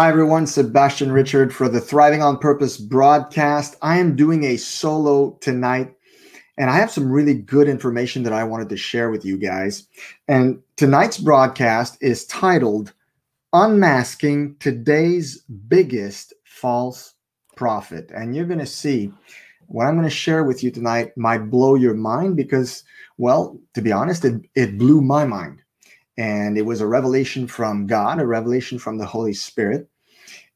Hi, everyone. Sebastian Richard for the Thriving on Purpose broadcast. I am doing a solo tonight, and I have some really good information that I wanted to share with you guys. And tonight's broadcast is titled Unmasking Today's Biggest False Prophet. And you're going to see what I'm going to share with you tonight might blow your mind because, well, to be honest, it, it blew my mind and it was a revelation from God, a revelation from the Holy Spirit.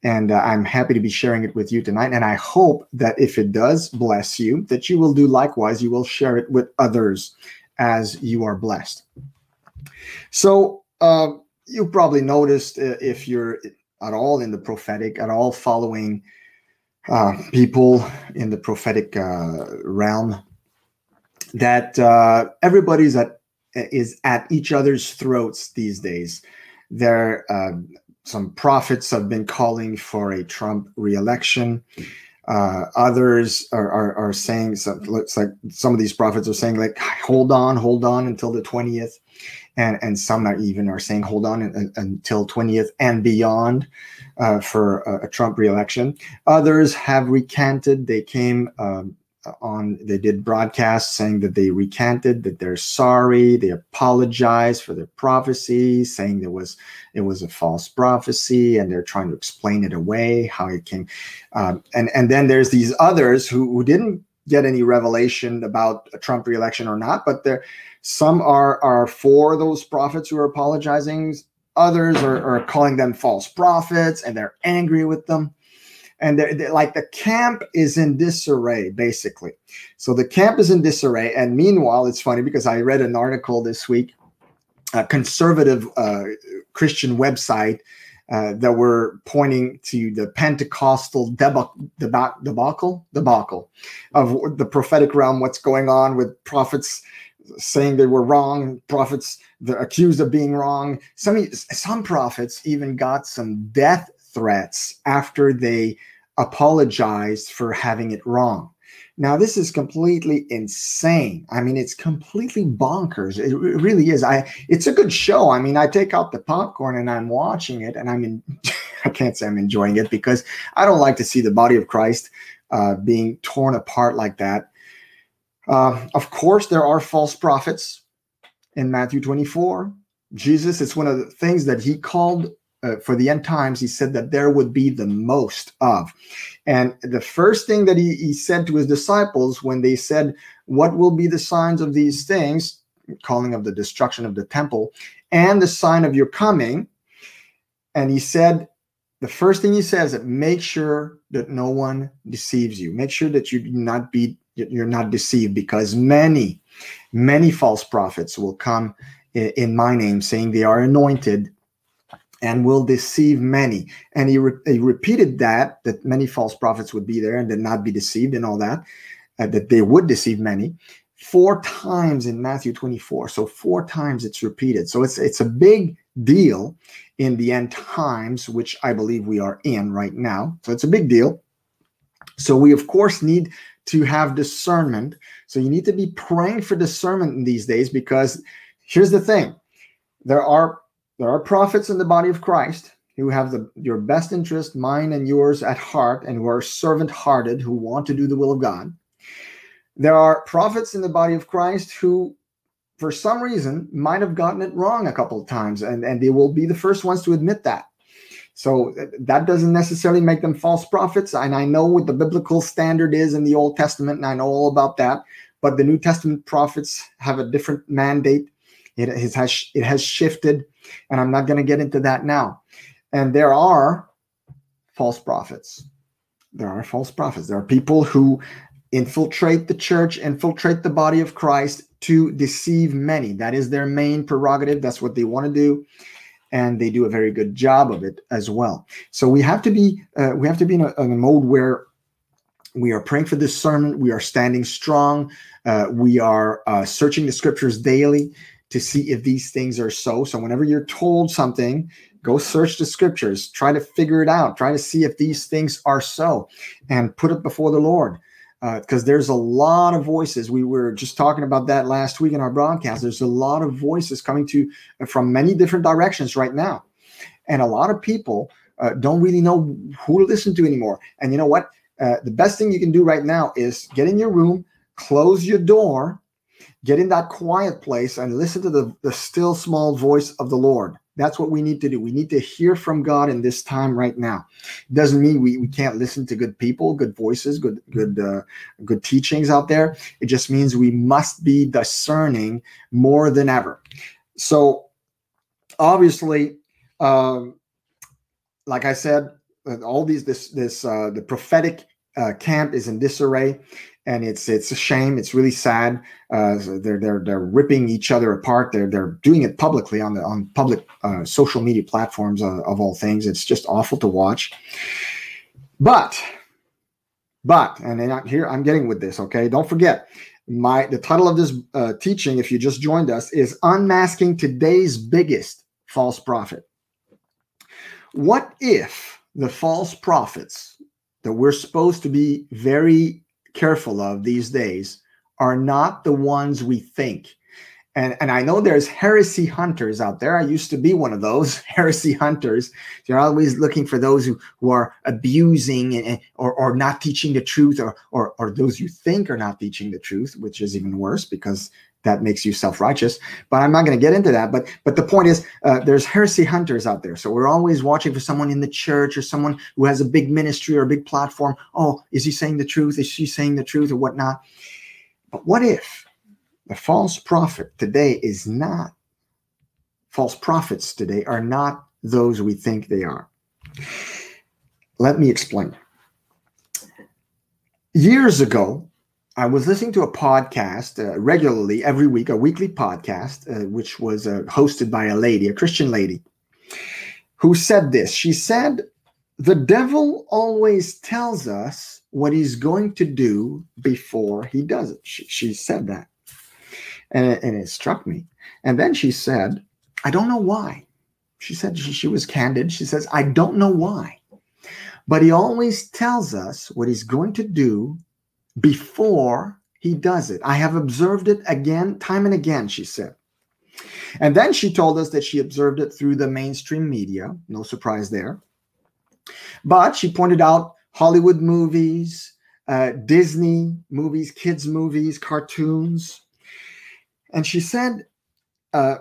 And uh, I'm happy to be sharing it with you tonight. And I hope that if it does bless you, that you will do likewise. You will share it with others as you are blessed. So, uh, you probably noticed uh, if you're at all in the prophetic, at all following uh, people in the prophetic uh, realm, that uh, everybody's at is at each other's throats these days. There, uh, some prophets have been calling for a Trump reelection. Uh, others are, are, are saying, so looks like some of these prophets are saying, like, hold on, hold on until the 20th. And, and some are even are saying, hold on until 20th and beyond uh, for a, a Trump reelection. Others have recanted. They came um, on they did broadcasts saying that they recanted that they're sorry they apologized for their prophecy saying there was it was a false prophecy and they're trying to explain it away how it came um, and and then there's these others who, who didn't get any revelation about a trump reelection or not but there some are are for those prophets who are apologizing others are, are calling them false prophets and they're angry with them and they're, they're, like the camp is in disarray basically so the camp is in disarray and meanwhile it's funny because i read an article this week a conservative uh, christian website uh, that were pointing to the Pentecostal debacle, debacle, debacle of the prophetic realm, what's going on with prophets saying they were wrong, prophets they're accused of being wrong. Some some prophets even got some death threats after they apologized for having it wrong. Now, this is completely insane. I mean, it's completely bonkers. It really is. I it's a good show. I mean, I take out the popcorn and I'm watching it, and I'm in. I can't say I'm enjoying it because I don't like to see the body of Christ uh, being torn apart like that. Uh, of course, there are false prophets in Matthew 24. Jesus, it's one of the things that he called uh, for the end times, he said that there would be the most of. And the first thing that he, he said to his disciples when they said, What will be the signs of these things? Calling of the destruction of the temple and the sign of your coming. And he said, the first thing he says that make sure that no one deceives you. Make sure that you do not be you're not deceived because many, many false prophets will come in my name saying they are anointed and will deceive many. And he, re- he, repeated that, that many false prophets would be there and did not be deceived and all that, uh, that they would deceive many four times in Matthew 24. So four times it's repeated. So it's it's a big deal in the end times, which I believe we are in right now. So it's a big deal. So we of course need to have discernment. So you need to be praying for discernment in these days because here's the thing. There are there are prophets in the body of Christ who have the, your best interest, mine and yours, at heart, and who are servant hearted, who want to do the will of God. There are prophets in the body of Christ who, for some reason, might have gotten it wrong a couple of times, and, and they will be the first ones to admit that. So that doesn't necessarily make them false prophets. And I know what the biblical standard is in the Old Testament, and I know all about that. But the New Testament prophets have a different mandate. It has it has shifted and I'm not going to get into that now. And there are false prophets. There are false prophets. There are people who infiltrate the church, infiltrate the body of Christ to deceive many. That is their main prerogative. That's what they want to do. And they do a very good job of it as well. So we have to be uh, we have to be in a, in a mode where we are praying for discernment. We are standing strong. Uh, we are uh, searching the scriptures daily to see if these things are so. So whenever you're told something, go search the scriptures, try to figure it out, try to see if these things are so, and put it before the Lord. Because uh, there's a lot of voices. We were just talking about that last week in our broadcast. There's a lot of voices coming to from many different directions right now, and a lot of people uh, don't really know who to listen to anymore. And you know what? Uh, the best thing you can do right now is get in your room, close your door, get in that quiet place, and listen to the, the still small voice of the Lord. That's what we need to do. We need to hear from God in this time right now. It doesn't mean we, we can't listen to good people, good voices, good good uh, good teachings out there. It just means we must be discerning more than ever. So obviously, um, like I said, all these this this uh, the prophetic uh, camp is in disarray, and it's it's a shame. It's really sad. Uh, they're they're they're ripping each other apart. They're they're doing it publicly on the on public uh, social media platforms uh, of all things. It's just awful to watch. But but and then here I'm getting with this. Okay, don't forget my the title of this uh, teaching. If you just joined us, is unmasking today's biggest false prophet. What if the false prophets that we're supposed to be very careful of these days are not the ones we think. And, and I know there's heresy hunters out there. I used to be one of those heresy hunters. They're always looking for those who, who are abusing and, or, or not teaching the truth, or, or, or those you think are not teaching the truth, which is even worse because that makes you self-righteous but i'm not going to get into that. But but the point is uh, there's heresy hunters out there. So we're always watching for someone in the church or someone who has a big ministry or a big platform. Oh is he saying the truth? Is she saying the truth or whatnot? But what if the false prophet today is not false prophets today are not those we think they are? Let me explain. Years ago I was listening to a podcast uh, regularly every week, a weekly podcast, uh, which was uh, hosted by a lady, a Christian lady, who said this. She said, The devil always tells us what he's going to do before he does it. She, she said that. And it, and it struck me. And then she said, I don't know why. She said she, she was candid. She says, I don't know why. But he always tells us what he's going to do before he does it. I have observed it again, time and again, she said. And then she told us that she observed it through the mainstream media. No surprise there. But she pointed out Hollywood movies, uh, Disney movies, kids' movies, cartoons. And she said, uh,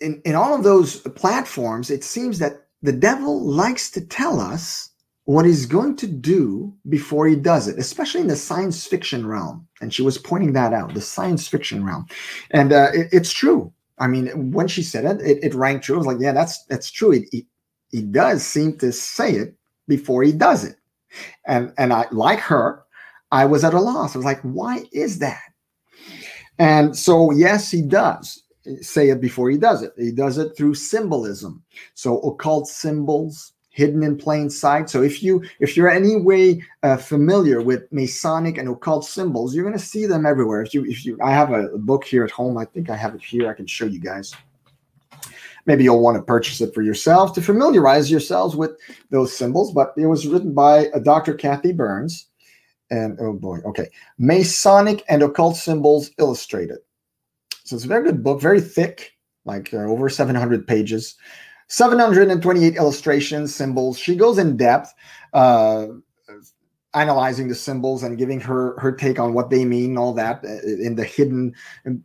in, in all of those platforms, it seems that the devil likes to tell us what he's going to do before he does it, especially in the science fiction realm. And she was pointing that out, the science fiction realm. And uh, it, it's true. I mean, when she said it, it, it rang true. I was like, yeah, that's that's true. He, he, he does seem to say it before he does it. And and I like her, I was at a loss. I was like, why is that? And so yes, he does say it before he does it. He does it through symbolism. So occult symbols, hidden in plain sight. So if you if you're any way uh, familiar with Masonic and occult symbols, you're going to see them everywhere. If you if you, I have a, book here at home. I think I have it here. I can show you guys. Maybe you'll want to purchase it for yourself to familiarize yourselves with those symbols. But it was written by uh, Dr. Cathy Burns, and oh boy, okay, Masonic and occult symbols illustrated. So it's a very good book, very thick, like uh, over 700 pages. 728 illustrations, symbols. She goes in depth, uh, analyzing the symbols and giving her her take on what they mean, all that uh, in the hidden.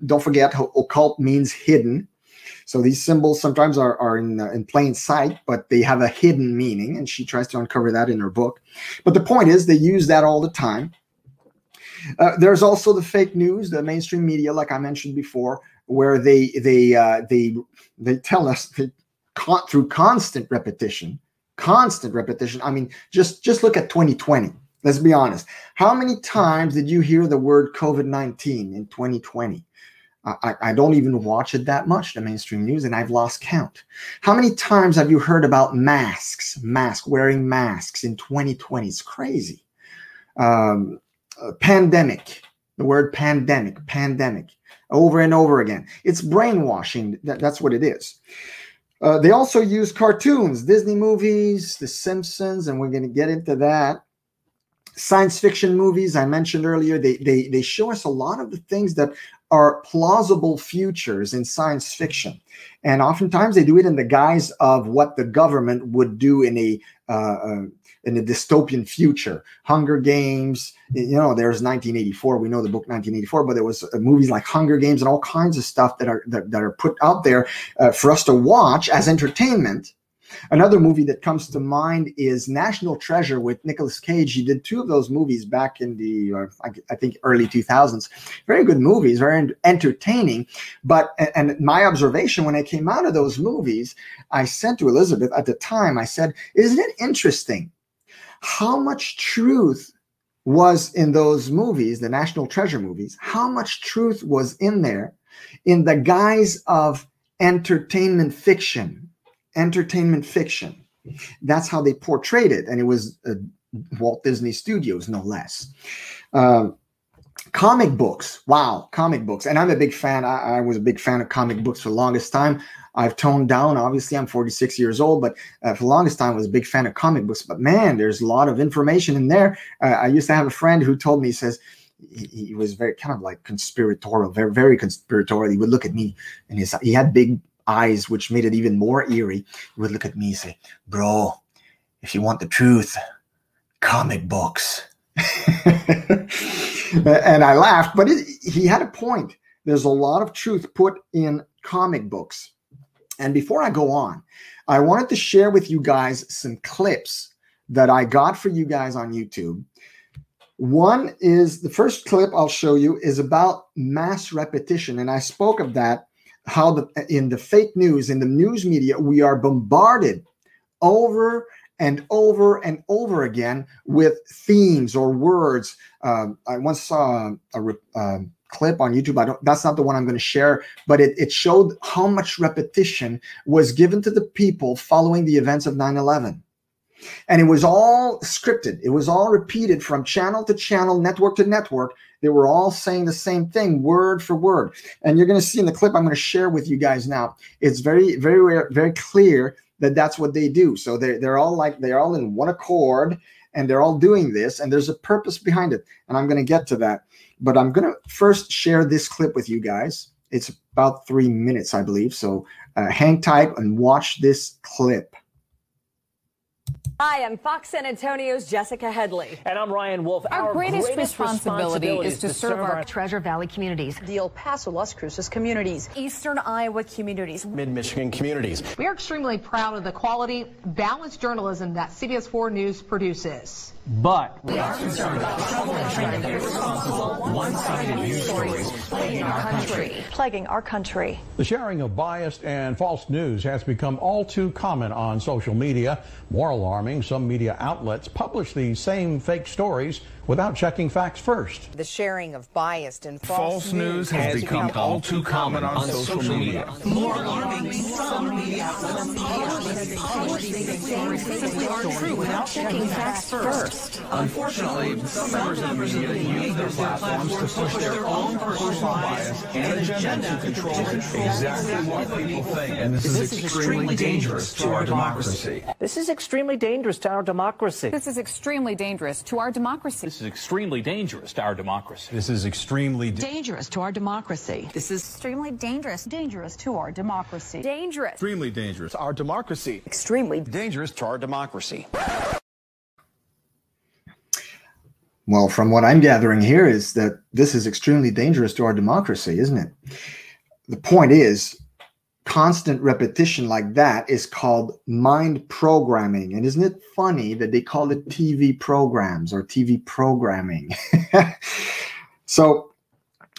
don't forget, occult means hidden. So these symbols sometimes are, are in, uh, in plain sight, but they have a hidden meaning, and she tries to uncover that in her book. But the point is, they use that all the time. Uh, there's also the fake news, the mainstream media, like I mentioned before, where they they uh, they they tell us they con- through constant repetition, constant repetition. I mean, just just look at 2020. Let's be honest. How many times did you hear the word COVID 19 in 2020? I, I, don't even watch it that much, the mainstream news, and I've lost count. How many times have you heard about masks, mask, wearing masks in 2020? It's crazy. Um, uh, pandemic, the word pandemic, pandemic, over and over again. It's brainwashing. That, that's what it is. Uh, they also use cartoons, Disney movies, The Simpsons, and we're going to get into that. science fiction movies I mentioned earlier, they, they, they show us a lot of the things that are plausible futures in science fiction. And oftentimes they do it in the guise of what the government would do in a uh, uh, in a dystopian future. Hunger Games, you know, there's 1984. We know the book 1984, but there was uh, movies like Hunger Games and all kinds of stuff that are that, that are put out there uh, for us to watch as entertainment Another movie that comes to mind is National Treasure with Nicolas Cage. He did two of those movies back in the, uh, I think, early 2000s. Very good movies, very entertaining. But, and my observation when I came out of those movies, I said to Elizabeth at the time, I said, Isn't it interesting how much truth was in those movies, the National Treasure movies, how much truth was in there in the guise of entertainment fiction entertainment fiction. That's how they portrayed it, and it was uh, Walt Disney Studios, no less. Uh, comic books, wow, comic books, and I'm a big fan. I, I, was a big fan of comic books for the longest time. I've toned down. Obviously, I'm 46 years old, but uh, for the longest time, I was a big fan of comic books. But man, there's a lot of information in there. Uh, I used to have a friend who told me, he says, he, he, was very kind of like conspiratorial, very very conspiratorial. He would look at me, and he, he had big eyes, which made it even more eerie, he would look at me and say, Bro, if you want the truth, comic books. and I laughed, but it, he had a point. There's a lot of truth put in comic books. And before I go on, I wanted to share with you guys some clips that I got for you guys on YouTube. One is the first clip I'll show you is about mass repetition. And I spoke of that how the in the fake news in the news media we are bombarded over and over and over again with themes or words. Um, I once saw a, a clip on YouTube. I don't. That's not the one I'm going to share, but it, it showed how much repetition was given to the people following the events of 9/11. And it was all scripted. It was all repeated from channel to channel, network to network. They were all saying the same thing, word for word. And you're going to see in the clip I'm going to share with you guys now. It's very, very, very clear that that's what they do. So they're, they're all like, they're all in one accord and they're all doing this. And there's a purpose behind it. And I'm going to get to that. But I'm going to first share this clip with you guys. It's about three minutes, I believe. So uh, hang tight and watch this clip. Hi, I'm Fox San Antonio's Jessica Headley. And I'm Ryan Wolf. Our, our greatest, greatest responsibility, responsibility, is to, to serve, serve our, Treasure Valley communities, the El Paso Las Cruces communities, Eastern Iowa communities, Mid Michigan communities. We are extremely proud of the quality, balanced journalism that CBS 4 News produces. But we are concerned about the trouble and trend of irresponsible, one-sided news stories plaguing our country. Plaguing our country. The sharing of biased and false news has become all too common on social media. More alarming, some media outlets publish these same fake stories without checking facts first. The sharing of biased and false, false news has, has become, become, all too common on, on social, social media. media. More alarming, some media outlets publish these same fake stories without checking facts first. Unfortunately, some members of the media use their platforms to push their own personal bias and agenda to control exactly what people think. And this, this is extremely dangerous to our democracy. This is extremely dangerous to our democracy. This is extremely dangerous to our democracy. This is extremely dangerous to our democracy. This is extremely dangerous to our democracy. This is extremely dangerous. Dangerous to our democracy. Dangerous. Extremely dangerous to our democracy. Extremely dangerous to our democracy. Well, from what I'm gathering here is that this is extremely dangerous to our democracy, isn't it? The point is, constant repetition like that is called mind programming. And isn't it funny that they call it TV programs or TV programming? so,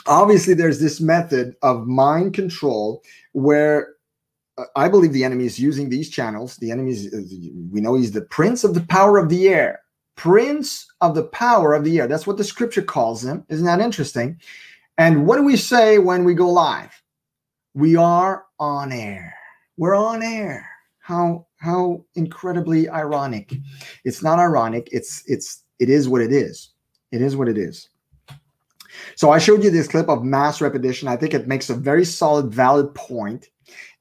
obviously, there's this method of mind control where uh, I believe the enemy is using these channels. The enemy is, we know he's the prince of the power of the air. Prince of the power of the air. That's what the scripture calls him. Isn't that interesting? And what do we say when we go live? We are on air. We're on air. How how incredibly ironic. It's not ironic. It's it's it is what it is. It is what it is. So I showed you this clip of mass repetition. I think it makes a very solid, valid point.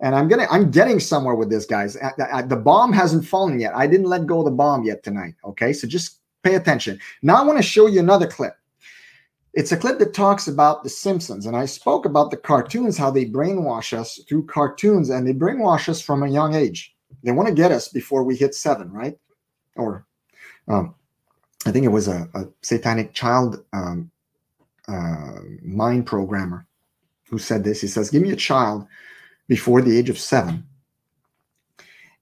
And I'm gonna I'm getting somewhere with this, guys. Uh, uh, uh, the bomb hasn't fallen yet. I didn't let go of the bomb yet tonight. Okay, so just pay attention. Now I want to show you another clip. It's a clip that talks about The Simpsons. And I spoke about the cartoons, how they brainwash us through cartoons, and they brainwash us from a young age. They want to get us before we hit seven, right? Or um, I think it was a, a satanic child um, uh, mind programmer who said this. He says, Give me a child before the age of seven,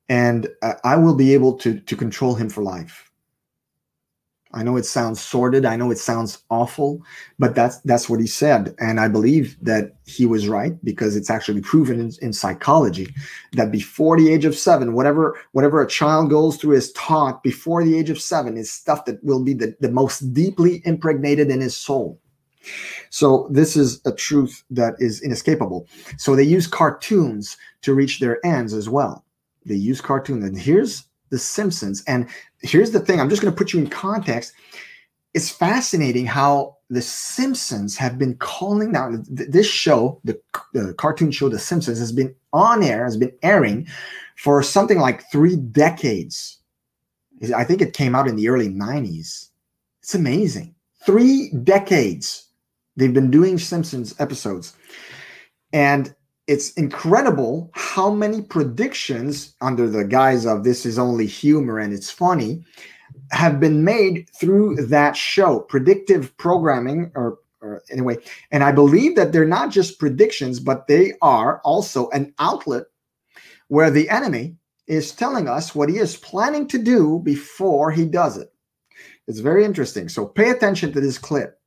and uh, I will be able to, to control him for life. I know it sounds sordid. I know it sounds awful, but that's that's what he said, and I believe that he was right because it's actually proven in, in, psychology that before the age of seven, whatever whatever a child goes through is taught before the age of seven is stuff that will be the, the most deeply impregnated in his soul. So this is a truth that is inescapable. So they use cartoons to reach their ends as well. They use cartoons, and here's the Simpsons. And here's the thing I'm just going to put you in context. It's fascinating how the Simpsons have been calling down this show, the, the cartoon show The Simpsons, has been on air, has been airing for something like three decades. I think it came out in the early 90s. It's amazing. Three decades they've been doing Simpsons episodes. And it's incredible how many predictions under the guise of this is only humor and it's funny have been made through that show. Predictive programming or, or, anyway and i believe that they're not just predictions but they are also an outlet where the enemy is telling us what he is planning to do before he does it. It's very interesting. So pay attention to this clip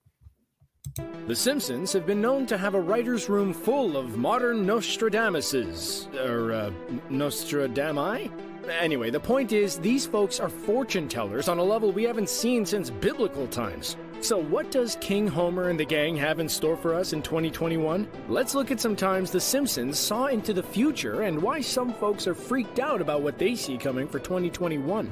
the Simpsons have been known to have a writer's room full of modern Nostradamuses. Or, uh, Nostradami? Anyway, the point is, these folks are fortune tellers on a level we haven't seen since biblical times. So, what does King Homer and the gang have in store for us in 2021? Let's look at some times The Simpsons saw into the future and why some folks are freaked out about what they see coming for 2021.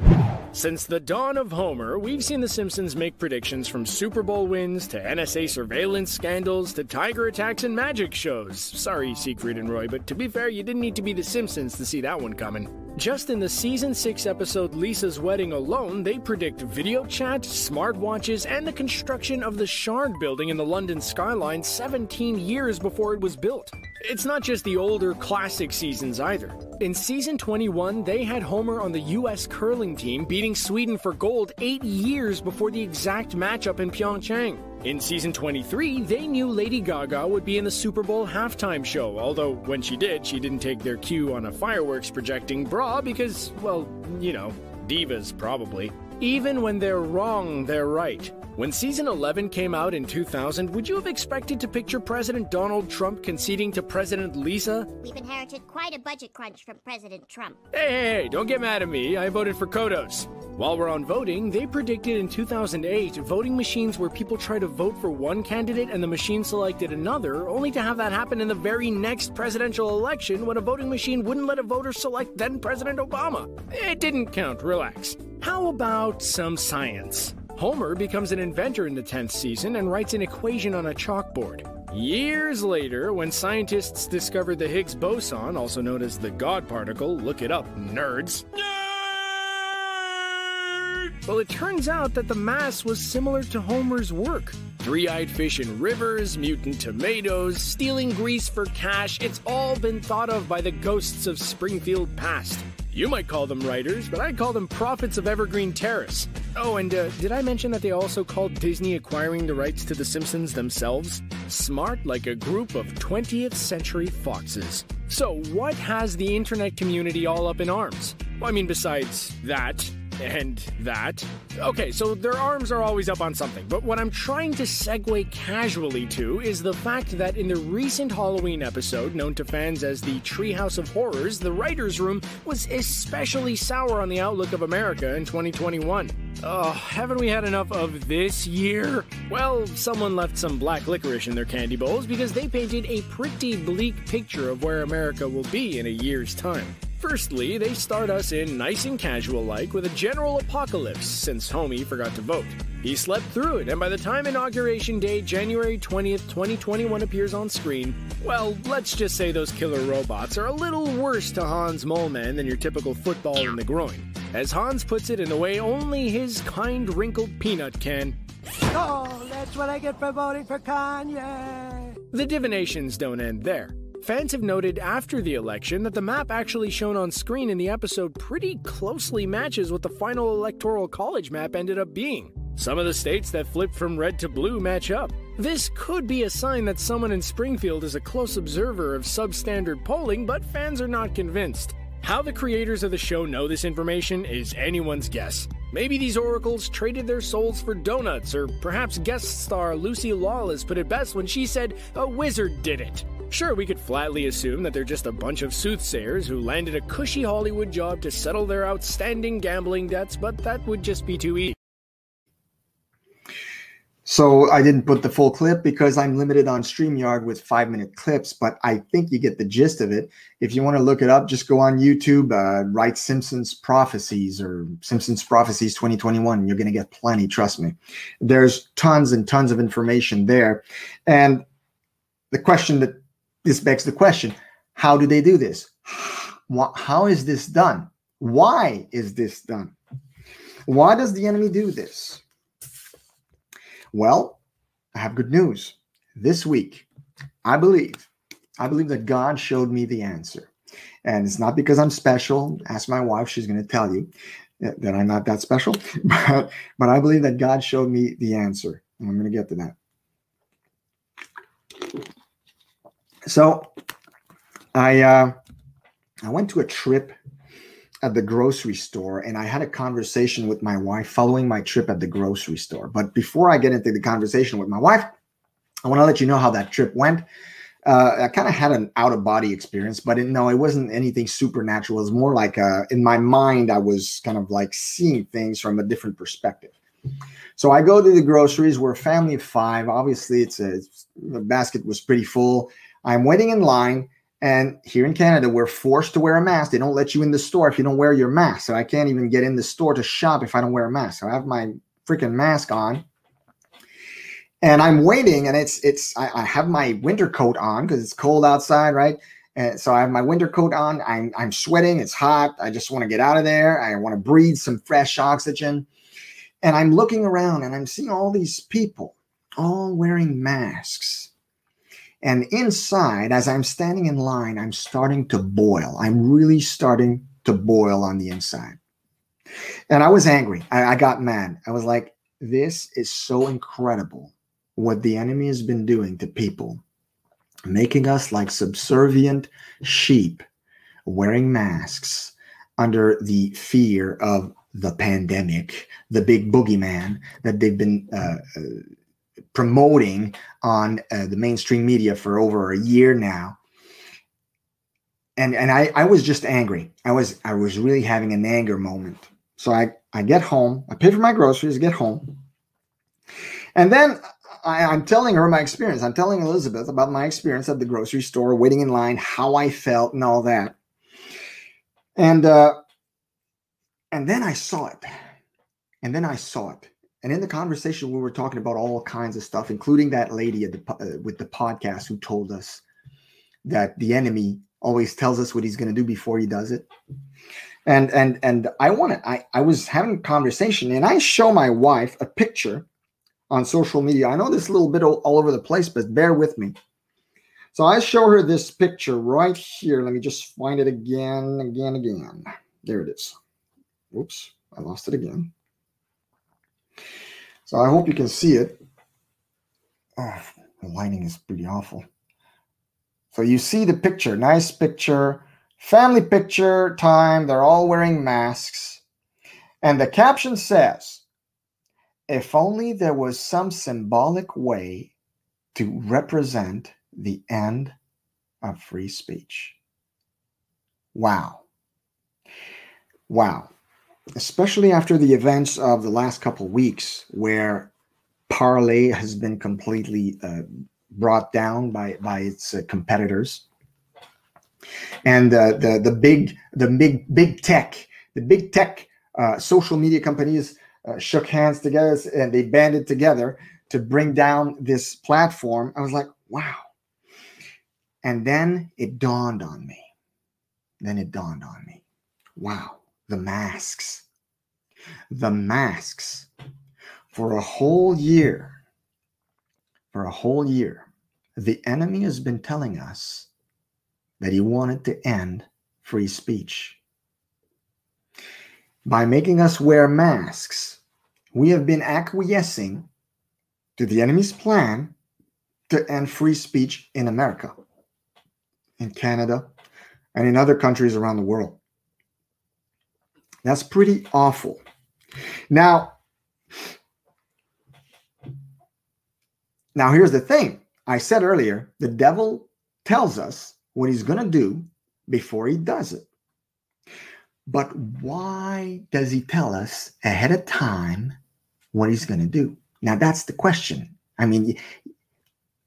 Since the dawn of Homer, we've seen The Simpsons make predictions from Super Bowl wins to NSA surveillance scandals to tiger attacks and magic shows. Sorry, Siegfried and Roy, but to be fair, you didn't need to be The Simpsons to see that one coming. Just in the season 6 episode Lisa's Wedding alone, they predict video chat, smartwatches, and the construction of the Shard building in the London skyline 17 years before it was built. It's not just the older classic seasons either. In season 21, they had Homer on the US curling team beating Sweden for gold 8 years before the exact matchup in Pyeongchang. In season 23, they knew Lady Gaga would be in the Super Bowl halftime show, although when she did, she didn't take their cue on a fireworks projecting bra because, well, you know, divas probably. Even when they're wrong, they're right. When season 11 came out in 2000, would you have expected to picture President Donald Trump conceding to President Lisa? We've inherited quite a budget crunch from President Trump. Hey, hey, hey, don't get mad at me. I voted for Kodos. While we're on voting, they predicted in 2008 voting machines where people try to vote for one candidate and the machine selected another, only to have that happen in the very next presidential election when a voting machine wouldn't let a voter select then President Obama. It didn't count, relax. How about some science? Homer becomes an inventor in the 10th season and writes an equation on a chalkboard. Years later, when scientists discover the Higgs boson, also known as the God particle, look it up, nerds. Well, it turns out that the mass was similar to Homer's work. Three eyed fish in rivers, mutant tomatoes, stealing grease for cash, it's all been thought of by the ghosts of Springfield past. You might call them writers, but I call them prophets of Evergreen Terrace. Oh, and uh, did I mention that they also called Disney acquiring the rights to The Simpsons themselves? Smart like a group of 20th century foxes. So, what has the internet community all up in arms? Well, I mean, besides that, and that. Okay, so their arms are always up on something, but what I'm trying to segue casually to is the fact that in the recent Halloween episode, known to fans as the Treehouse of Horrors, the writer's room was especially sour on the outlook of America in 2021. Oh, haven't we had enough of this year? Well, someone left some black licorice in their candy bowls because they painted a pretty bleak picture of where America will be in a year's time. Firstly, they start us in nice and casual like with a general apocalypse since Homie forgot to vote. He slept through it, and by the time Inauguration Day, January 20th, 2021 appears on screen, well, let's just say those killer robots are a little worse to Hans Moleman than your typical football in the groin. as Hans puts it in the way only his kind wrinkled peanut can. Oh, that's what I get for voting for Kanye. The divinations don't end there. Fans have noted after the election that the map actually shown on screen in the episode pretty closely matches what the final electoral college map ended up being. Some of the states that flipped from red to blue match up. This could be a sign that someone in Springfield is a close observer of substandard polling, but fans are not convinced. How the creators of the show know this information is anyone's guess. Maybe these oracles traded their souls for donuts, or perhaps guest star Lucy Lawless put it best when she said, A wizard did it. Sure, we could flatly assume that they're just a bunch of soothsayers who landed a cushy Hollywood job to settle their outstanding gambling debts, but that would just be too easy. So I didn't put the full clip because I'm limited on StreamYard with five minute clips, but I think you get the gist of it. If you want to look it up, just go on YouTube, uh, write Simpsons Prophecies or Simpsons Prophecies 2021. You're going to get plenty, trust me. There's tons and tons of information there. And the question that this begs the question how do they do this? How is this done? Why is this done? Why does the enemy do this? Well, I have good news. This week, I believe, I believe that God showed me the answer. And it's not because I'm special. Ask my wife, she's going to tell you that I'm not that special. But, but I believe that God showed me the answer. And I'm going to get to that. So I uh, I went to a trip at the grocery store and I had a conversation with my wife following my trip at the grocery store. But before I get into the conversation with my wife, I want to let you know how that trip went. Uh, I kind of had an out of body experience, but it, no, it wasn't anything supernatural. It was more like uh, in my mind, I was kind of like seeing things from a different perspective. So I go to the groceries. We're a family of five. Obviously, it's a it's, the basket was pretty full. I'm waiting in line and here in Canada, we're forced to wear a mask. They don't let you in the store if you don't wear your mask. So I can't even get in the store to shop if I don't wear a mask. So I have my freaking mask on. And I'm waiting, and it's it's I, I have my winter coat on because it's cold outside, right? And so I have my winter coat on. I'm I'm sweating. It's hot. I just want to get out of there. I want to breathe some fresh oxygen. And I'm looking around and I'm seeing all these people all wearing masks and inside, as I'm standing in line, I'm starting to boil. I'm really starting to boil on the inside. And I was angry. I, I, got mad. I was like, this is so incredible what the enemy has been doing to people, making us like subservient sheep wearing masks under the fear of the pandemic, the big boogeyman that they've been uh, uh promoting on uh, the mainstream media for over a year now. And and I, I was just angry. I was i was really having an anger moment. So i i get home i pay for my groceries get home. And then I, i'm telling her my experience. I'm telling elizabeth about my experience at the grocery store waiting in line how i felt and all that. And uh and then i saw it. And then i saw it and in the conversation, we were talking about all kinds of stuff, including that lady the, uh, with the podcast who told us that the enemy always tells us what he's going to do before he does it. And and and I want to. I I was having a conversation, and I show my wife a picture on social media. I know this little bit all, all over the place, but bear with me. So I show her this picture right here. Let me just find it again, again, again. There it is. Oops, I lost it again. So I hope you can see it. Oh, the lighting is pretty awful. So you see the picture, nice picture, family picture time. They're all wearing masks. And the caption says, if only there was some symbolic way to represent the end of free speech. Wow. Wow especially after the events of the last couple weeks, where Parler has been completely uh, brought down by by its uh, competitors, and uh, the the big the big big tech the big tech uh, social media companies uh, shook hands together and they banded together to bring down this platform. I was like, wow. And then it dawned on me. Then it dawned on me. Wow the masks. The masks. For a whole year, for a whole year, the enemy has been telling us that he wanted to end free speech. By making us wear masks, we have been acquiescing to the enemy's plan to end free speech in America, in Canada, and in other countries around the world. That's pretty awful. Now, now here's the thing. I said earlier, the devil tells us what he's going to do before he does it. But why does he tell us ahead of time what he's going to do? Now, that's the question. I mean,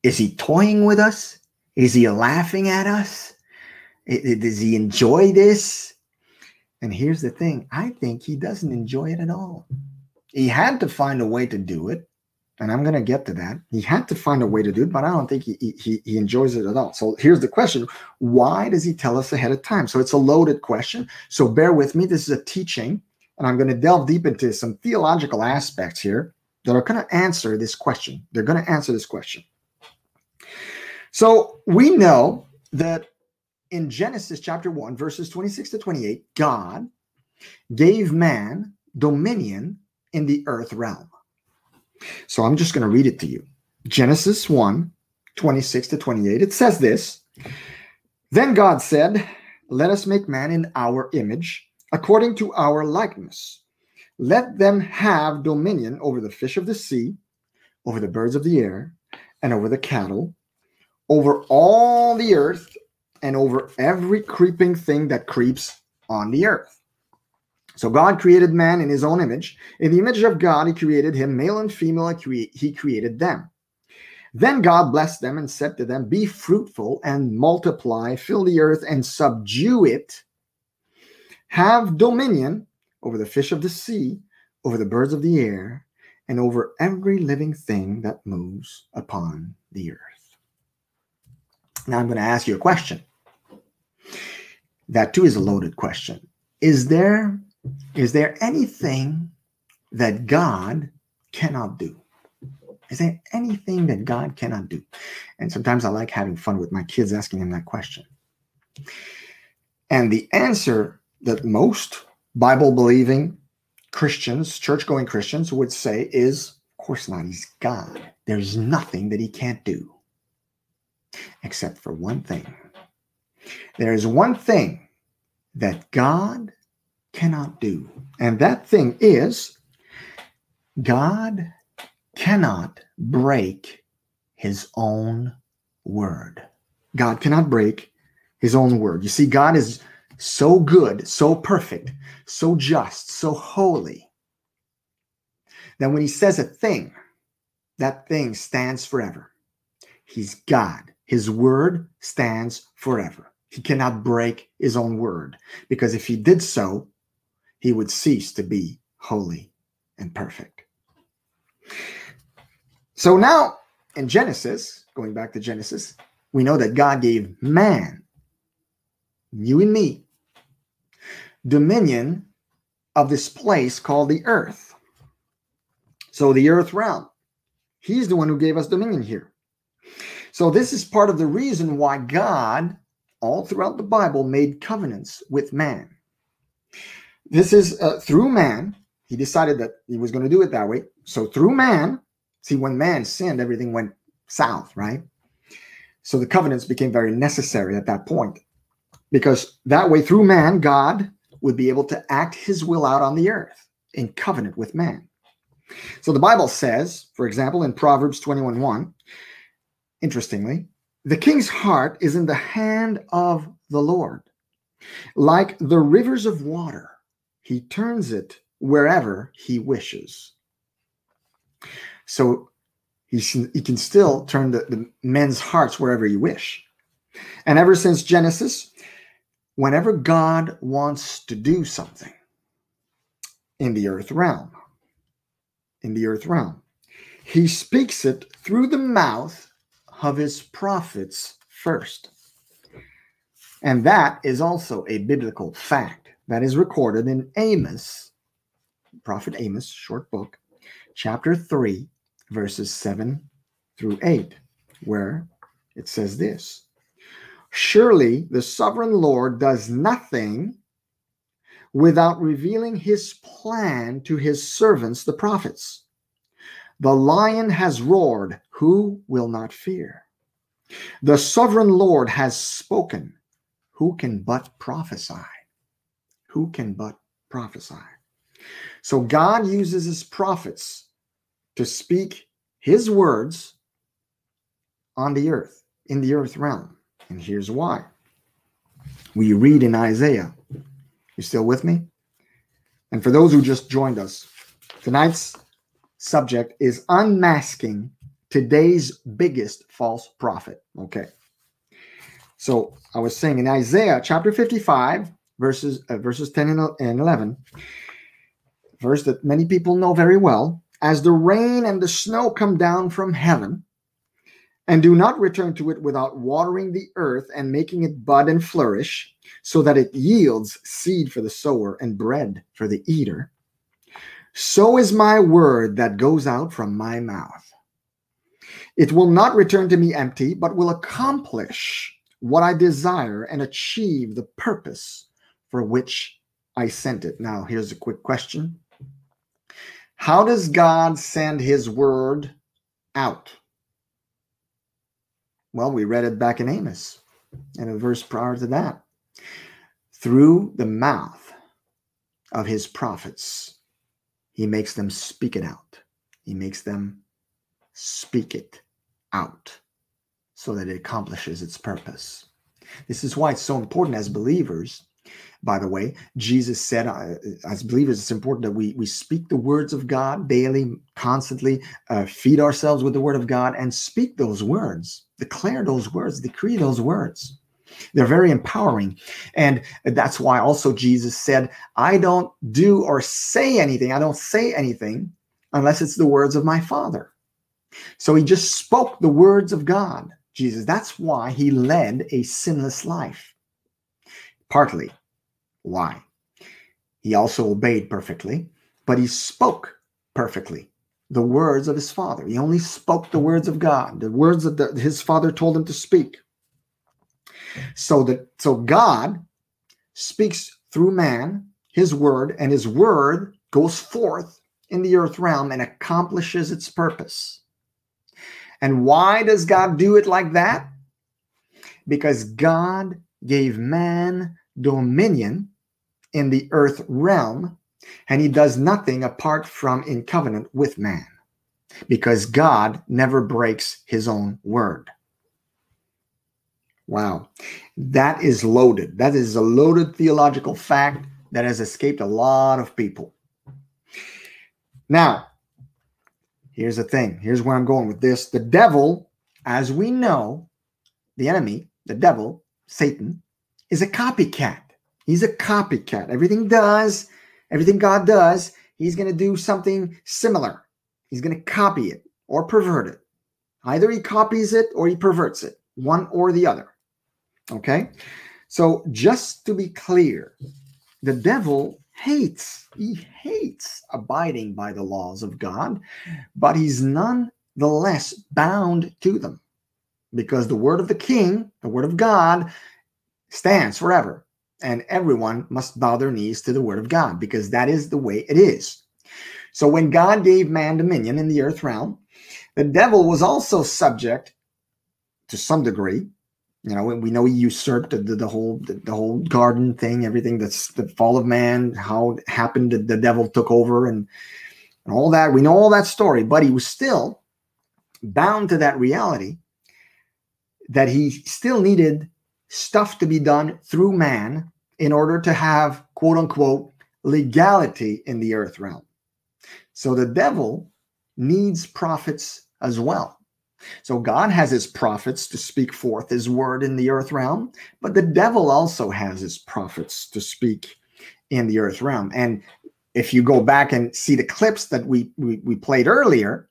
is he toying with us? Is he laughing at us? Does he enjoy this? And here's the thing I think he doesn't enjoy it at all. He had to find a way to do it. And I'm going to get to that. He had to find a way to do it, but I don't think he, he, he enjoys it at all. So here's the question Why does he tell us ahead of time? So it's a loaded question. So bear with me. This is a teaching, and I'm going to delve deep into some theological aspects here that are going to answer this question. They're going to answer this question. So we know that in Genesis chapter 1, verses 26 to 28, God gave man dominion in the earth realm. So I'm just going to read it to you. Genesis 1, 26 to 28. It says this Then God said, Let us make man in our image, according to our likeness. Let them have dominion over the fish of the sea, over the birds of the air, and over the cattle over all the earth and over every creeping thing that creeps on the earth. So God created man in his own image. In the image of God, he created him, male and female, he created them. Then God blessed them and said to them, Be fruitful and multiply, fill the earth and subdue it. Have dominion over the fish of the sea, over the birds of the air, and over every living thing that moves upon the earth. Now I'm going to ask you a question. That too is a loaded question. Is there is there anything that God cannot do? Is there anything that God cannot do? And sometimes I like having fun with my kids asking them that question. And the answer that most Bible believing Christians, church going Christians would say is, of course not. He's God. There's nothing that he can't do except for one thing. There is one thing that God cannot do, and that thing is God cannot break his own word. God cannot break his own word. You see, God is so good, so perfect, so just, so holy that when he says a thing, that thing stands forever. He's God. His word stands forever. He cannot break his own word because if he did so, he would cease to be holy and perfect. So now in Genesis, going back to Genesis, we know that God gave man, you and me, dominion of this place called the earth. So the earth realm. He's the one who gave us dominion here. So, this is part of the reason why God, all throughout the Bible, made covenants with man. This is uh, through man. He decided that he was going to do it that way. So, through man, see, when man sinned, everything went south, right? So, the covenants became very necessary at that point because that way, through man, God would be able to act his will out on the earth in covenant with man. So the Bible says, for example, in Proverbs 21 1, Interestingly, the king's heart is in the hand of the Lord. Like the rivers of water, he turns it wherever he wishes. So he, can still turn the, the men's hearts wherever he wish. And ever since Genesis, whenever God wants to do something in the earth realm, in the earth realm, he speaks it through the mouth of his prophets first. And that is also a biblical fact. that is recorded in Amos, Prophet Amos, short book, chapter 3, verses 7 through 8, where it says this Surely the sovereign Lord does nothing without revealing his plan to his servants, the prophets. The lion has roared, who will not fear? The sovereign Lord has spoken, who can but prophesy? Who can but prophesy? So God uses his prophets to speak his words on the earth, in the earth realm. And here's why. We read in Isaiah. You still with me? And for those who just joined us, tonight's subject is unmasking today's biggest false prophet. Okay. So I was saying in Isaiah chapter 55, verses uh, verses 10 and 11, verse that many people know very well, as the rain and the snow come down from heaven and do not return to it without watering the earth and making it bud and flourish, so that it yields seed for the sower and bread for the eater. So is my word that goes out from my mouth. It will not return to me empty, but will accomplish what I desire and achieve the purpose for which I sent it. Now, here's a quick question How does God send his word out? Well, we read it back in Amos and a verse prior to that. Through the mouth of his prophets, he makes them speak it out. He makes them speak it out so that it accomplishes its purpose. This is why it's so important as believers. By the way, Jesus said, uh, as believers, it's important that we, we speak the words of God daily, constantly, uh, feed ourselves with the word of God, and speak those words declare those words, decree those words. They're very empowering. And that's why also Jesus said, I don't do or say anything. I don't say anything unless it's the words of my Father. So he just spoke the words of God, Jesus. That's why he led a sinless life. Partly why. He also obeyed perfectly, but he spoke perfectly the words of his father. He only spoke the words of God, the words that the, his father told him to speak. So that so God speaks through man his word, and his word goes forth in the earth realm and accomplishes its purpose. And why does God do it like that? Because God gave man dominion in the earth realm and he does nothing apart from in covenant with man because God never breaks his own word. Wow. That is loaded. That is a loaded theological fact that has escaped a lot of people. Now, here's the thing. Here's where I'm going with this. The devil, as we know, the enemy, the devil, Satan, is a copycat. He's a copycat. Everything does everything God does, he's going to do something similar. He's going to copy it or pervert it. Either he copies it or he perverts it, one or the other. Okay? So, just to be clear, the devil hates, he hates abiding by the laws of God, but he's nonetheless bound to them because the word of the king, the word of God, stands forever and everyone must bow their knees to the word of God because that is the way it is. So when God gave man dominion in the earth realm, the devil was also subject to some degree. You know, we know he usurped the, the, whole the, the, whole garden thing, everything that's the fall of man, how it happened that the devil took over and, and all that. We know all that story, but he was still bound to that reality that he still needed stuff to be done through man in order to have quote unquote legality in the earth realm. So the devil needs prophets as well. So God has his prophets to speak forth his word in the earth realm, but the devil also has his prophets to speak in the earth realm. And if you go back and see the clips that we, we, we played earlier,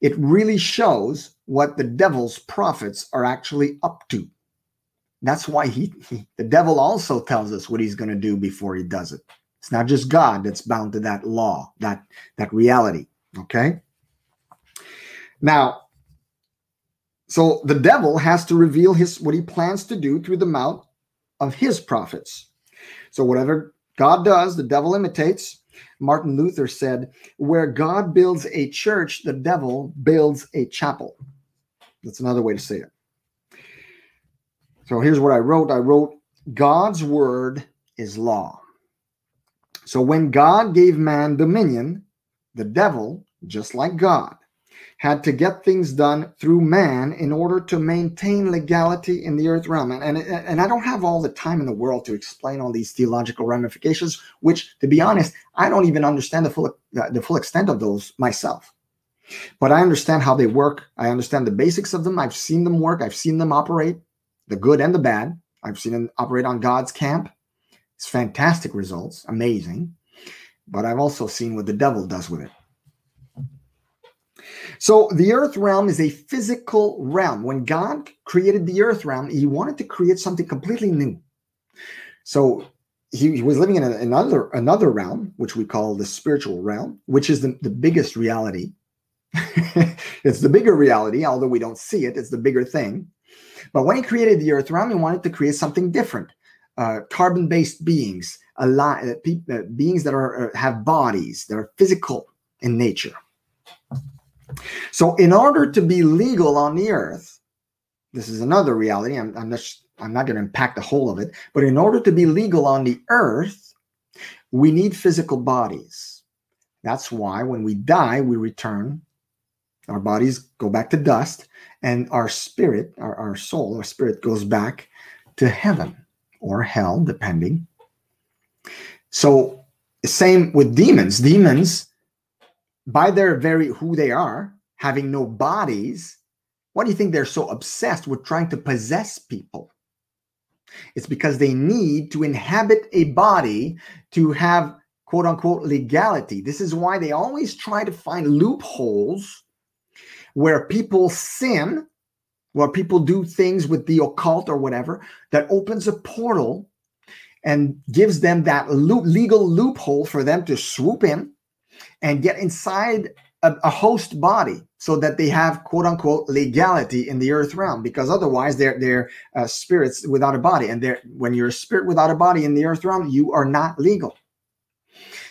it really shows what the devil's prophets are actually up to. That's why he, he the devil also tells us what he's going to do before he does it. It's not just God that's bound to that law, that that reality. Okay. Now, so the devil has to reveal his what he plans to do through the mouth of his prophets. So whatever God does, the devil imitates. Martin Luther said, Where God builds a church, the devil builds a chapel. That's another way to say it. So here's what I wrote I wrote, God's word is law. So when God gave man dominion, the devil, just like God, had to get things done through man in order to maintain legality in the earth realm. And, and, and I don't have all the time in the world to explain all these theological ramifications, which, to be honest, I don't even understand the full, the full extent of those myself. But I understand how they work. I understand the basics of them. I've seen them work. I've seen them operate, the good and the bad. I've seen them operate on God's camp. It's fantastic results, amazing. But I've also seen what the devil does with it. So the earth realm is a physical realm. When God created the earth realm, he wanted to create something completely new. So he, was living in another another realm, which we call the spiritual realm, which is the, the biggest reality. it's the bigger reality, although we don't see it, it's the bigger thing. But when he created the earth realm, he wanted to create something different. Uh, carbon-based beings, uh, uh, beings that are uh, have bodies that are physical in nature. So, in order to be legal on the earth, this is another reality. I'm, I'm not, I'm not going to unpack the whole of it, but in order to be legal on the earth, we need physical bodies. That's why when we die, we return. Our bodies go back to dust, and our spirit, our, our soul, our spirit goes back to heaven or hell, depending. So, same with demons. Demons by their very who they are, having no bodies, why do you think they're so obsessed with trying to possess people? It's because they need to inhabit a body to have quote unquote legality. This is why they always try to find loopholes where people sin, where people do things with the occult or whatever, that opens a portal and gives them that legal loophole for them to swoop in and get inside a, a, host body so that they have quote unquote legality in the earth realm because otherwise they're they're uh, spirits without a body. And they're when you're a spirit without a body in the earth realm you are not legal.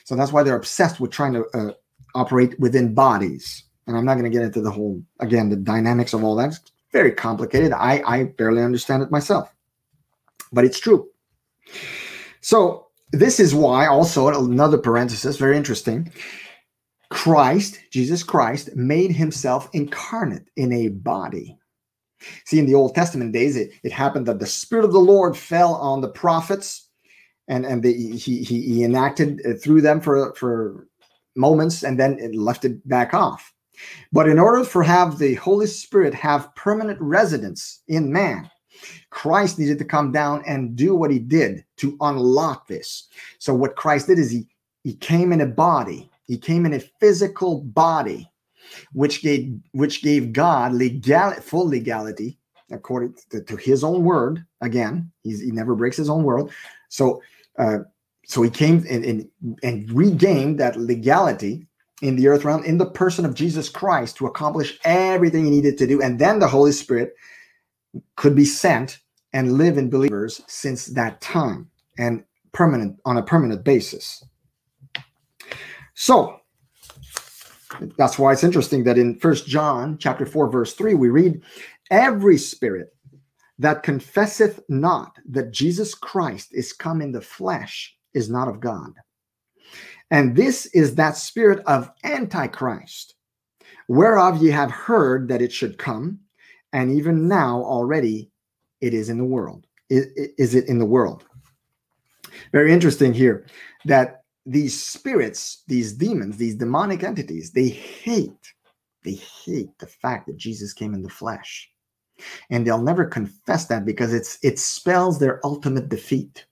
So that's why they're obsessed with trying to uh, operate within bodies. And i'm not going to get into the whole again the dynamics of all that. It's very complicated. I i barely understand it myself. But it's true. So this is why also another parenthesis very interesting Christ, Jesus Christ, made himself incarnate in a body. See, in the Old Testament days, it, it happened that the Spirit of the Lord fell on the prophets and, and the, he, he, he enacted uh, through them for, for moments and then it left it back off. But in order for have the Holy Spirit have permanent residence in man, Christ needed to come down and do what he did to unlock this. So what Christ did is he he came in a body he came in a physical body, which gave which gave God legal full legality according to, to his own word. Again, he's, he never breaks his own word. So, uh, so he came and, and, and regained that legality in the earth realm in the person of Jesus Christ to accomplish everything he needed to do. And then the Holy Spirit could be sent and live in believers since that time and permanent on a permanent basis. So that's why it's interesting that in First John chapter 4, verse 3, we read, Every spirit that confesseth not that Jesus Christ is come in the flesh is not of God. And this is that spirit of Antichrist, whereof ye have heard that it should come, and even now already it is in the world. Is, it in the world? Very interesting here that these spirits, these demons, these demonic entities, they hate, they hate the fact that Jesus came in the flesh. And they'll never confess that because it's it spells their ultimate defeat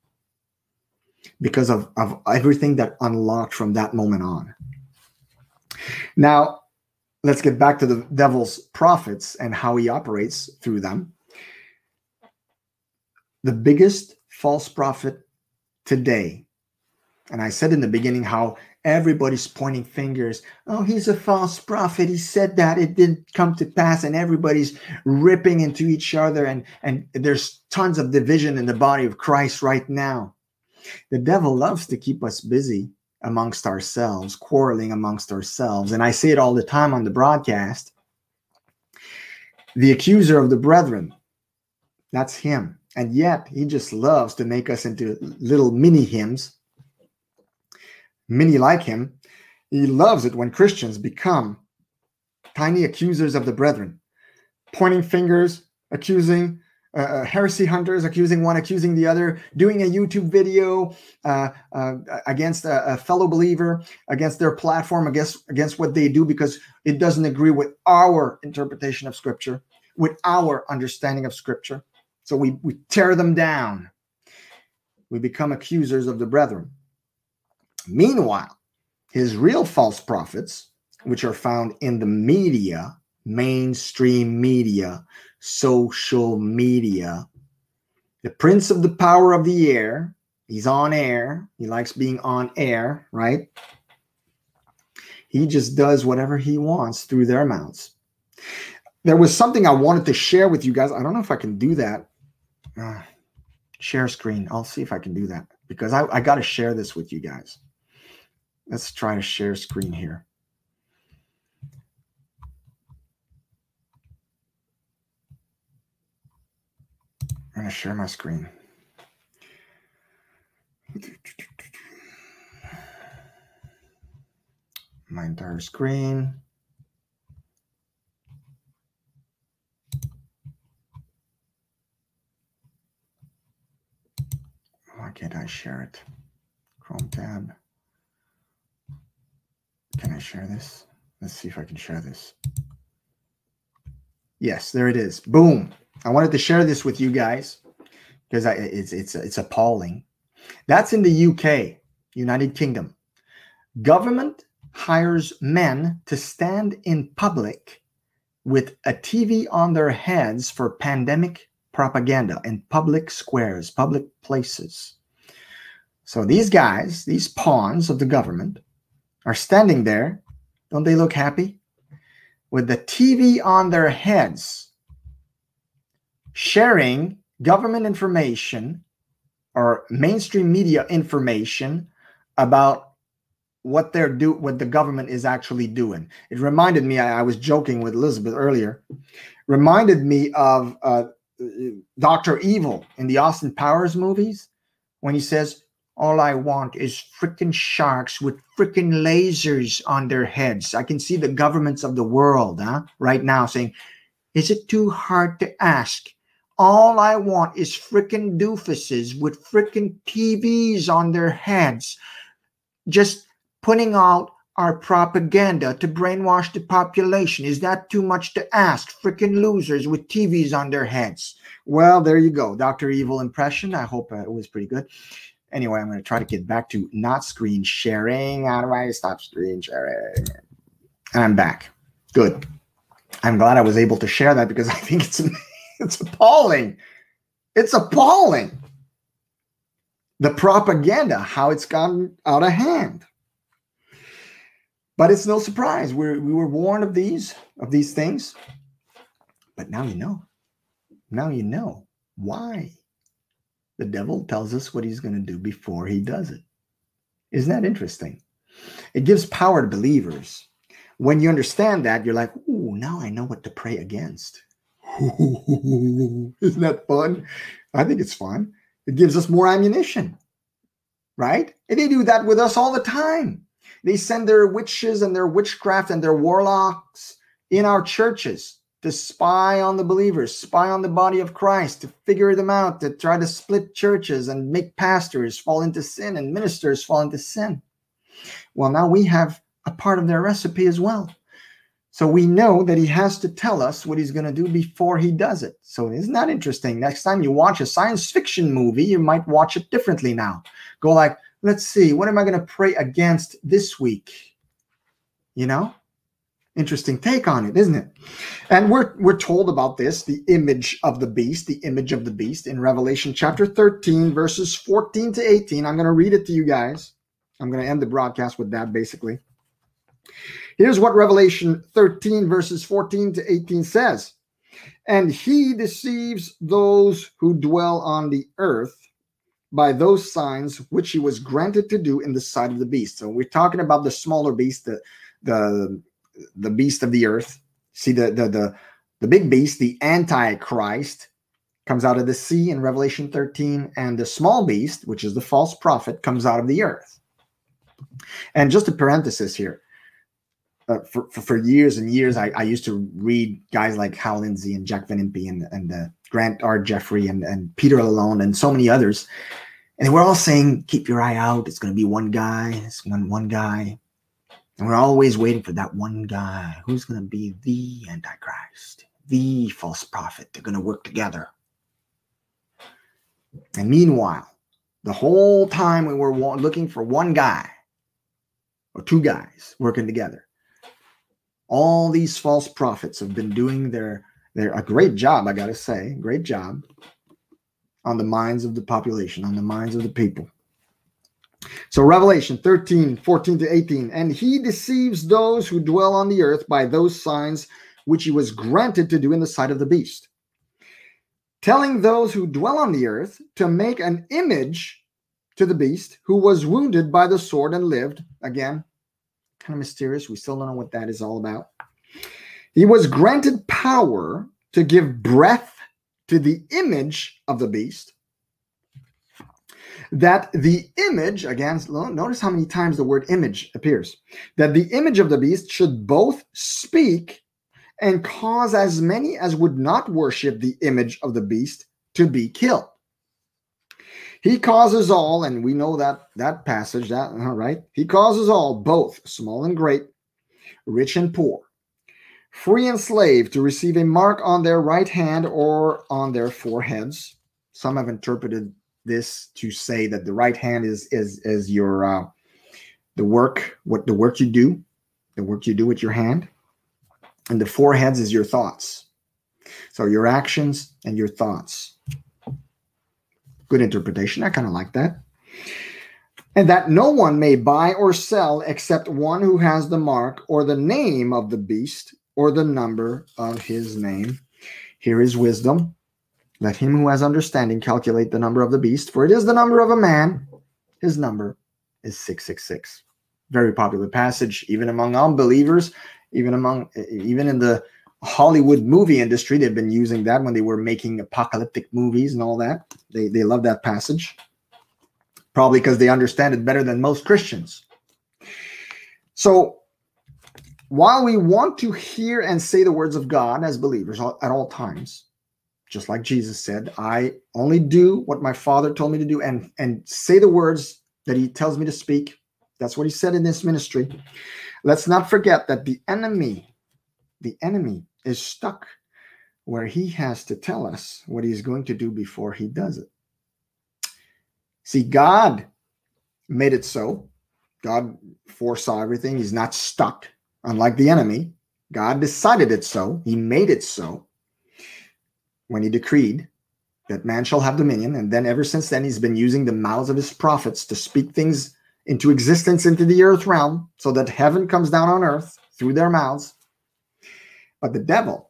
because of, of everything that unlocked from that moment on. Now, let's get back to the devil's prophets and how he operates through them. the biggest false prophet today. And I said in the beginning how everybody's pointing fingers. Oh, he's a false prophet. He said that it didn't come to pass, and everybody's ripping into each other, and, and there's tons of division in the body of Christ right now. The devil loves to keep us busy amongst ourselves, quarreling amongst ourselves. And I say it all the time on the broadcast. The accuser of the brethren, that's him. And yet he just loves to make us into little mini hymns mini like him, he loves it when Christians become tiny accusers of the brethren, pointing fingers, accusing uh, uh, heresy hunters, accusing one, accusing the other, doing a YouTube video uh, uh, against a, a, fellow believer, against their platform, against against what they do because it doesn't agree with our interpretation of Scripture, with our understanding of Scripture. So we we tear them down. We become accusers of the brethren. Meanwhile, his real false prophets, which are found in the media, mainstream media, social media, the prince of the power of the air, he's on air, he likes being on air, right? He just does whatever he wants through their mouths. There was something I wanted to share with you guys. I don't know if I can do that. Uh, share screen. I'll see if I can do that because I, I got to share this with you guys. Let's try to share screen here. I'm going to share my screen. My entire screen. Why can't I share it? Chrome tab. Can I share this? Let's see if I can share this. Yes, there it is. Boom. I wanted to share this with you guys because I, it's it's it's appalling. That's in the UK, United Kingdom. Government hires men to stand in public with a TV on their heads for pandemic propaganda in public squares, public places. So these guys, these pawns of the government, are standing there. Don't they look happy? With the TV on their heads, sharing government information or mainstream media information about what they're do what the government is actually doing. It reminded me. I, I was joking with Elizabeth earlier. Reminded me of uh, Doctor Evil in the Austin Powers movies when he says, all I want is freaking sharks with freaking lasers on their heads. I can see the governments of the world huh, right now saying, Is it too hard to ask? All I want is freaking doofuses with freaking TVs on their heads, just putting out our propaganda to brainwash the population. Is that too much to ask? Freaking losers with TVs on their heads. Well, there you go. Dr. Evil impression. I hope uh, it was pretty good. Anyway, I'm going to try to get back to not screen sharing. How do I stop screen sharing? And I'm back. Good. I'm glad I was able to share that because I think it's it's appalling. It's appalling. The propaganda, how it's gotten out of hand. But it's no surprise. we we were warned of these of these things. But now you know. Now you know why. The devil tells us what he's going to do before he does it. Isn't that interesting? It gives power to believers. When you understand that, you're like, ooh, now I know what to pray against. Isn't that fun? I think it's fun. It gives us more ammunition, right? And they do that with us all the time. They send their witches and their witchcraft and their warlocks in our churches to spy on the believers, spy on the body of Christ, to figure them out, to try to split churches and make pastors fall into sin and ministers fall into sin. Well, now we have a part of their recipe as well. So we know that he has to tell us what he's going to do before he does it. So isn't that interesting? Next time you watch a science fiction movie, you might watch it differently now. Go like, let's see, what am I going to pray against this week? You know? interesting take on it, isn't it? And we're we're told about this, the image of the beast, the image of the beast in Revelation chapter 13, verses 14 to 18. I'm going to read it to you guys. I'm going to end the broadcast with that basically. Here's what Revelation 13, verses 14 to 18 says. And he deceives those who dwell on the earth by those signs which he was granted to do in the sight of the beast. So we're talking about the smaller beast, the the the beast of the earth. See the the the, the big beast, the antichrist, comes out of the sea in Revelation 13, and the small beast, which is the false prophet, comes out of the earth. And just a parenthesis here. Uh, for, for, for years and years, I, I used to read guys like Hal Lindsey and Jack Van Impe and, and uh, Grant R. Jeffrey and, and Peter Lalonde and so many others. And we're all saying, keep your eye out. It's going to be one guy. It's one, one guy. And we're always waiting for that one guy who's going to be the Antichrist, the false prophet. They're going to work together. And meanwhile, the whole time we were looking for one guy or two guys working together, all these false prophets have been doing their their a great job, I gotta say, great job on the minds of the population, on the minds of the people. So Revelation 13, 14 to 18, and he deceives those who dwell on the earth by those signs which he was granted to do in the sight of the beast, telling those who dwell on the earth to make an image to the beast who was wounded by the sword and lived. Again, kind of mysterious. We still don't know what that is all about. He was granted power to give breath to the image of the beast. That the image, again, notice how many times the word image appears. That the image of the beast should both speak and cause as many as would not worship the image of the beast to be killed. He causes all, and we know that that passage, that all right. He causes all, both small and great, rich and poor, free and slave, to receive a mark on their right hand or on their foreheads. Some have interpreted this to say that the right hand is is is your uh, the work, what the work you do, the work you do with your hand, and the foreheads is your thoughts. So your actions and your thoughts good interpretation. I kind of like that. And that no one may buy or sell except one who has the mark or the name of the beast or the number of his name. Here is wisdom. Let him who has understanding calculate the number of the beast, for it is the number of a man. His number is 666. Very popular passage, even among unbelievers, even among even in the Hollywood movie industry, they've been using that when they were making apocalyptic movies and all that. They, they love that passage, probably because they understand it better than most Christians. So, while we want to hear and say the words of God as believers at all times, just like Jesus said, I only do what my Father told me to do and, and say the words that He tells me to speak. That's what He said in this ministry. Let's not forget that the enemy, the enemy is stuck where he has to tell us what he's going to do before he does it. See, God made it so. God foresaw everything. He's not stuck, unlike the enemy. God decided it so. He made it so when he decreed that man shall have dominion. And then ever since then, he's been using the mouths of his prophets to speak things into existence into the earth realm so that heaven comes down on earth through their mouths. But the devil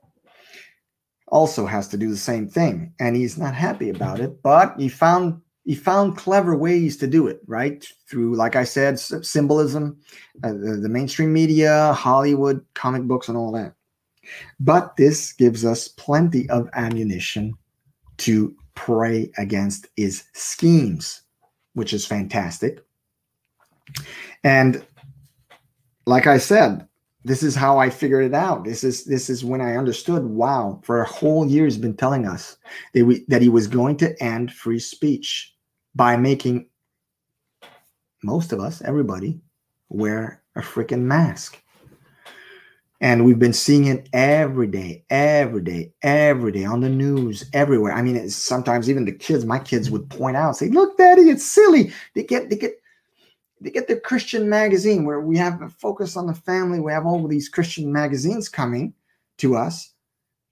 also has to do the same thing, and he's not happy about it. But he found he found clever ways to do it, right? Through, like I said, symbolism, uh, the, the mainstream media, Hollywood, comic books, and all that. But this gives us plenty of ammunition to pray against his schemes, which is fantastic. And like I said, this is how I figured it out. This is this is when I understood. Wow, for a whole year, he's been telling us that we that he was going to end free speech by making most of us, everybody, wear a freaking mask. And we've been seeing it every day, every day, every day on the news, everywhere. I mean, sometimes even the kids, my kids would point out, say, "Look, Daddy, it's silly." They get they get they get the Christian magazine where we have a focus on the family. We have all these Christian magazines coming to us,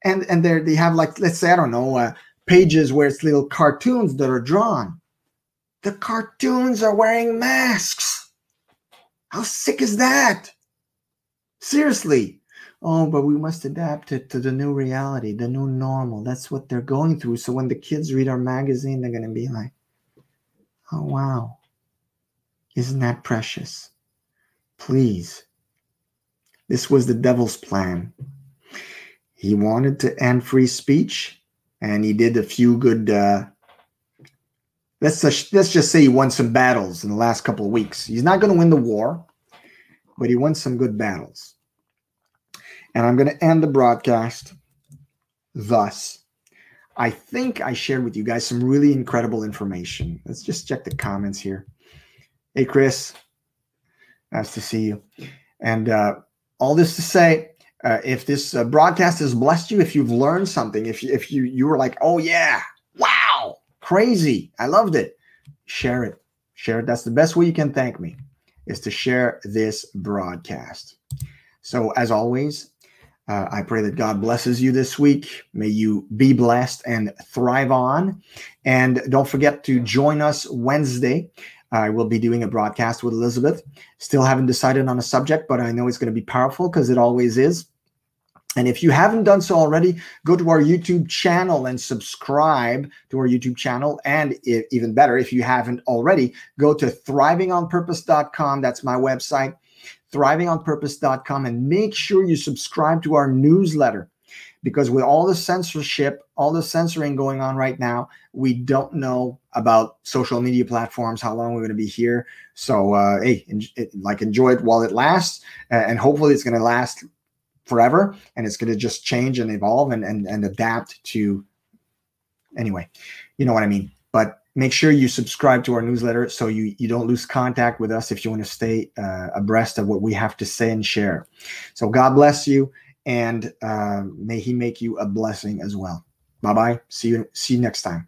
and and they they have like let's say I don't know uh, pages where it's little cartoons that are drawn. The cartoons are wearing masks. How sick is that? Seriously. Oh, but we must adapt it to the new reality, the new normal. That's what they're going through. So when the kids read our magazine, they're going to be like, oh, wow. Isn't that precious? Please. This was the devil's plan. He wanted to end free speech, and he did a few good. Uh, let's just, let's just say he won some battles in the last couple of weeks. He's not going to win the war, but he won some good battles. And I'm going to end the broadcast thus. I think I shared with you guys some really incredible information. Let's just check the comments here. Hey, Chris. Nice to see you. And uh, all this to say, uh, if this uh, broadcast has blessed you, if you've learned something, if you, if you you were like, oh yeah, wow, crazy, I loved it, share it, share it. That's the best way you can thank me, is to share this broadcast. So as always, uh, I pray that God blesses you this week. May you be blessed and thrive on. And don't forget to join us Wednesday. I will be doing a broadcast with Elizabeth. Still haven't decided on a subject, but I know it's going to be powerful because it always is. And if you haven't done so already, go to our YouTube channel and subscribe to our YouTube channel. And if, even better, if you haven't already, go to thrivingonpurpose.com. That's my website thrivingonpurpose.com and make sure you subscribe to our newsletter because with all the censorship, all the censoring going on right now, we don't know about social media platforms, how long we're going to be here. So, uh, hey, en- like enjoy it while it lasts, and hopefully it's going to last forever, and it's going to just change and evolve and, and and adapt to. Anyway, you know what I mean. But make sure you subscribe to our newsletter so you, you don't lose contact with us if you want to stay uh, abreast of what we have to say and share. So God bless you, and uh, may He make you a blessing as well. Bye bye. See you. See you next time.